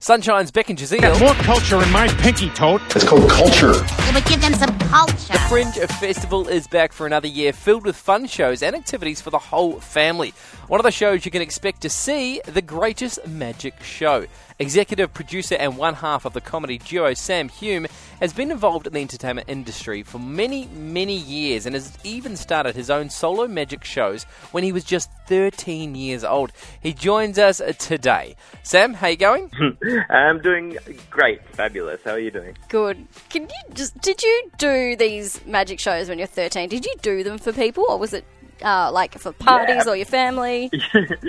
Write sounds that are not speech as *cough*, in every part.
Sunshine's Beck and Got Jazeel. more culture in my pinky tote. It's called culture. It would give them some culture. The Fringe Festival is back for another year, filled with fun shows and activities for the whole family. One of the shows you can expect to see The Greatest Magic Show. Executive producer and one half of the comedy duo Sam Hume has been involved in the entertainment industry for many, many years and has even started his own solo magic shows when he was just 13 years old. He joins us today. Sam, how you going? *laughs* I'm doing great, fabulous. How are you doing? Good. Can you just did you do these magic shows when you're 13? Did you do them for people or was it uh, like for parties Yeah. or your family?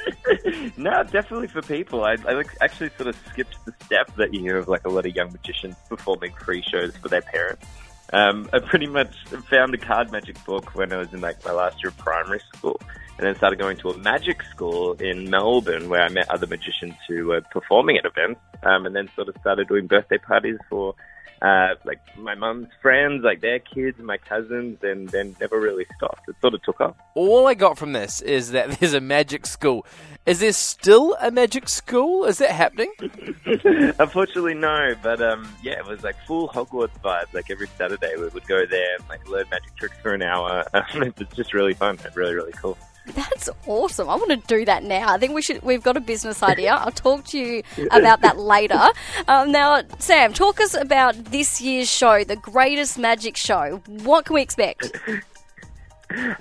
*laughs* no, definitely for people. I, I actually sort of skipped the step that you hear of like a lot of young magicians performing free shows for their parents. Um, I pretty much found a card magic book when I was in like my last year of primary school, and then started going to a magic school in Melbourne where I met other magicians who were performing at events, um, and then sort of started doing birthday parties for uh, like my mum's friends, like their kids, my cousins, and then never really stopped. It sort of took off. All I got from this is that *laughs* there's a magic school. Is there still a magic school? Is that happening? *laughs* Unfortunately, no. But um, yeah, it was like full Hogwarts vibes. Like every Saturday, we would go there and like learn magic tricks for an hour. *laughs* It was just really fun and really, really cool. That's awesome. I want to do that now. I think we should. We've got a business *laughs* idea. I'll talk to you about that later. Um, now, Sam, talk us about this year's show, the Greatest Magic Show. What can we expect? *laughs*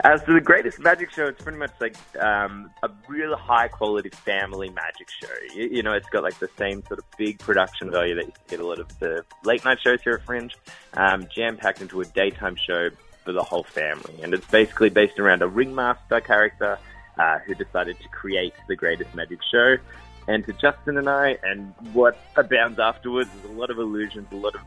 Uh, so the greatest magic show, it's pretty much like um, a real high quality family magic show. You, you know, it's got like the same sort of big production value that you get a lot of the late night shows here at Fringe, um, jam packed into a daytime show for the whole family. And it's basically based around a ringmaster character uh, who decided to create the greatest magic show. And to Justin and I, and what abounds afterwards is a lot of illusions, a lot of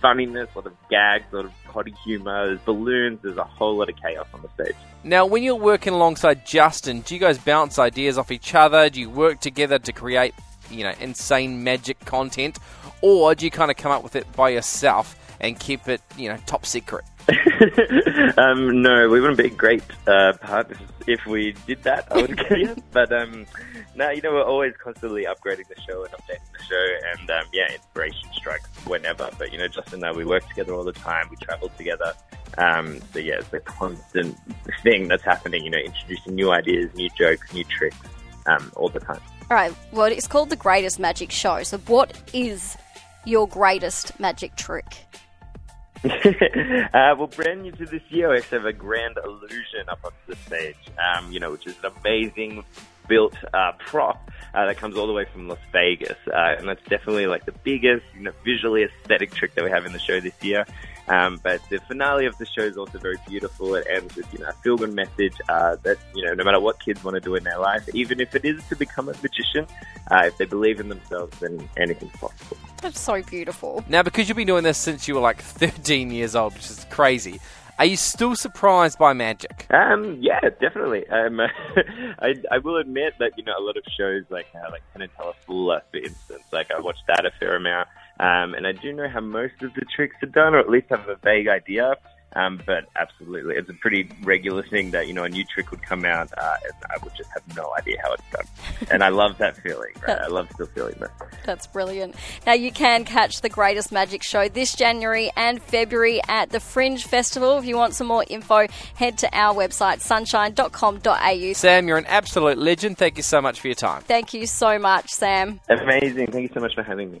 funniness, a lot of gags, a lot of potty humor, there's balloons, there's a whole lot of chaos on the stage. Now, when you're working alongside Justin, do you guys bounce ideas off each other? Do you work together to create, you know, insane magic content, or do you kind of come up with it by yourself and keep it, you know, top secret? *laughs* um, no, we wouldn't be a great uh, partners if we did that, I would guess. *laughs* But um, no, you know, we're always constantly upgrading the show and updating the show. And um, yeah, inspiration strikes whenever. But, you know, Justin and I, we work together all the time. We travel together. Um, so yeah, it's a constant thing that's happening, you know, introducing new ideas, new jokes, new tricks um, all the time. All right. Well, it's called the Greatest Magic Show. So, what is your greatest magic trick? Uh, well, brand new to this year, we actually have a grand illusion up onto the stage, um, you know, which is an amazing built uh, prop uh, that comes all the way from Las Vegas. Uh, and that's definitely like the biggest, you know, visually aesthetic trick that we have in the show this year. Um, but the finale of the show is also very beautiful. It ends with, you know, a feel-good message uh, that, you know, no matter what kids want to do in their life, even if it is to become a magician, uh, if they believe in themselves, then anything's possible. That's so beautiful. Now, because you've been doing this since you were like *laughs* 13 years old, which is crazy, are you still surprised by magic? Um, yeah, definitely. Um, *laughs* I, I will admit that you know a lot of shows like uh, like Penn and Teller Fool Us, for instance, like I watched that a fair amount, um, and I do know how most of the tricks are done, or at least have a vague idea. Um, but absolutely, it's a pretty regular thing that you know a new trick would come out, uh, and I would just have no idea how it's done, *laughs* and I love that feeling. Right? I love still feeling that. That's brilliant. Now, you can catch the Greatest Magic Show this January and February at the Fringe Festival. If you want some more info, head to our website, sunshine.com.au. Sam, you're an absolute legend. Thank you so much for your time. Thank you so much, Sam. Amazing! Thank you so much for having me.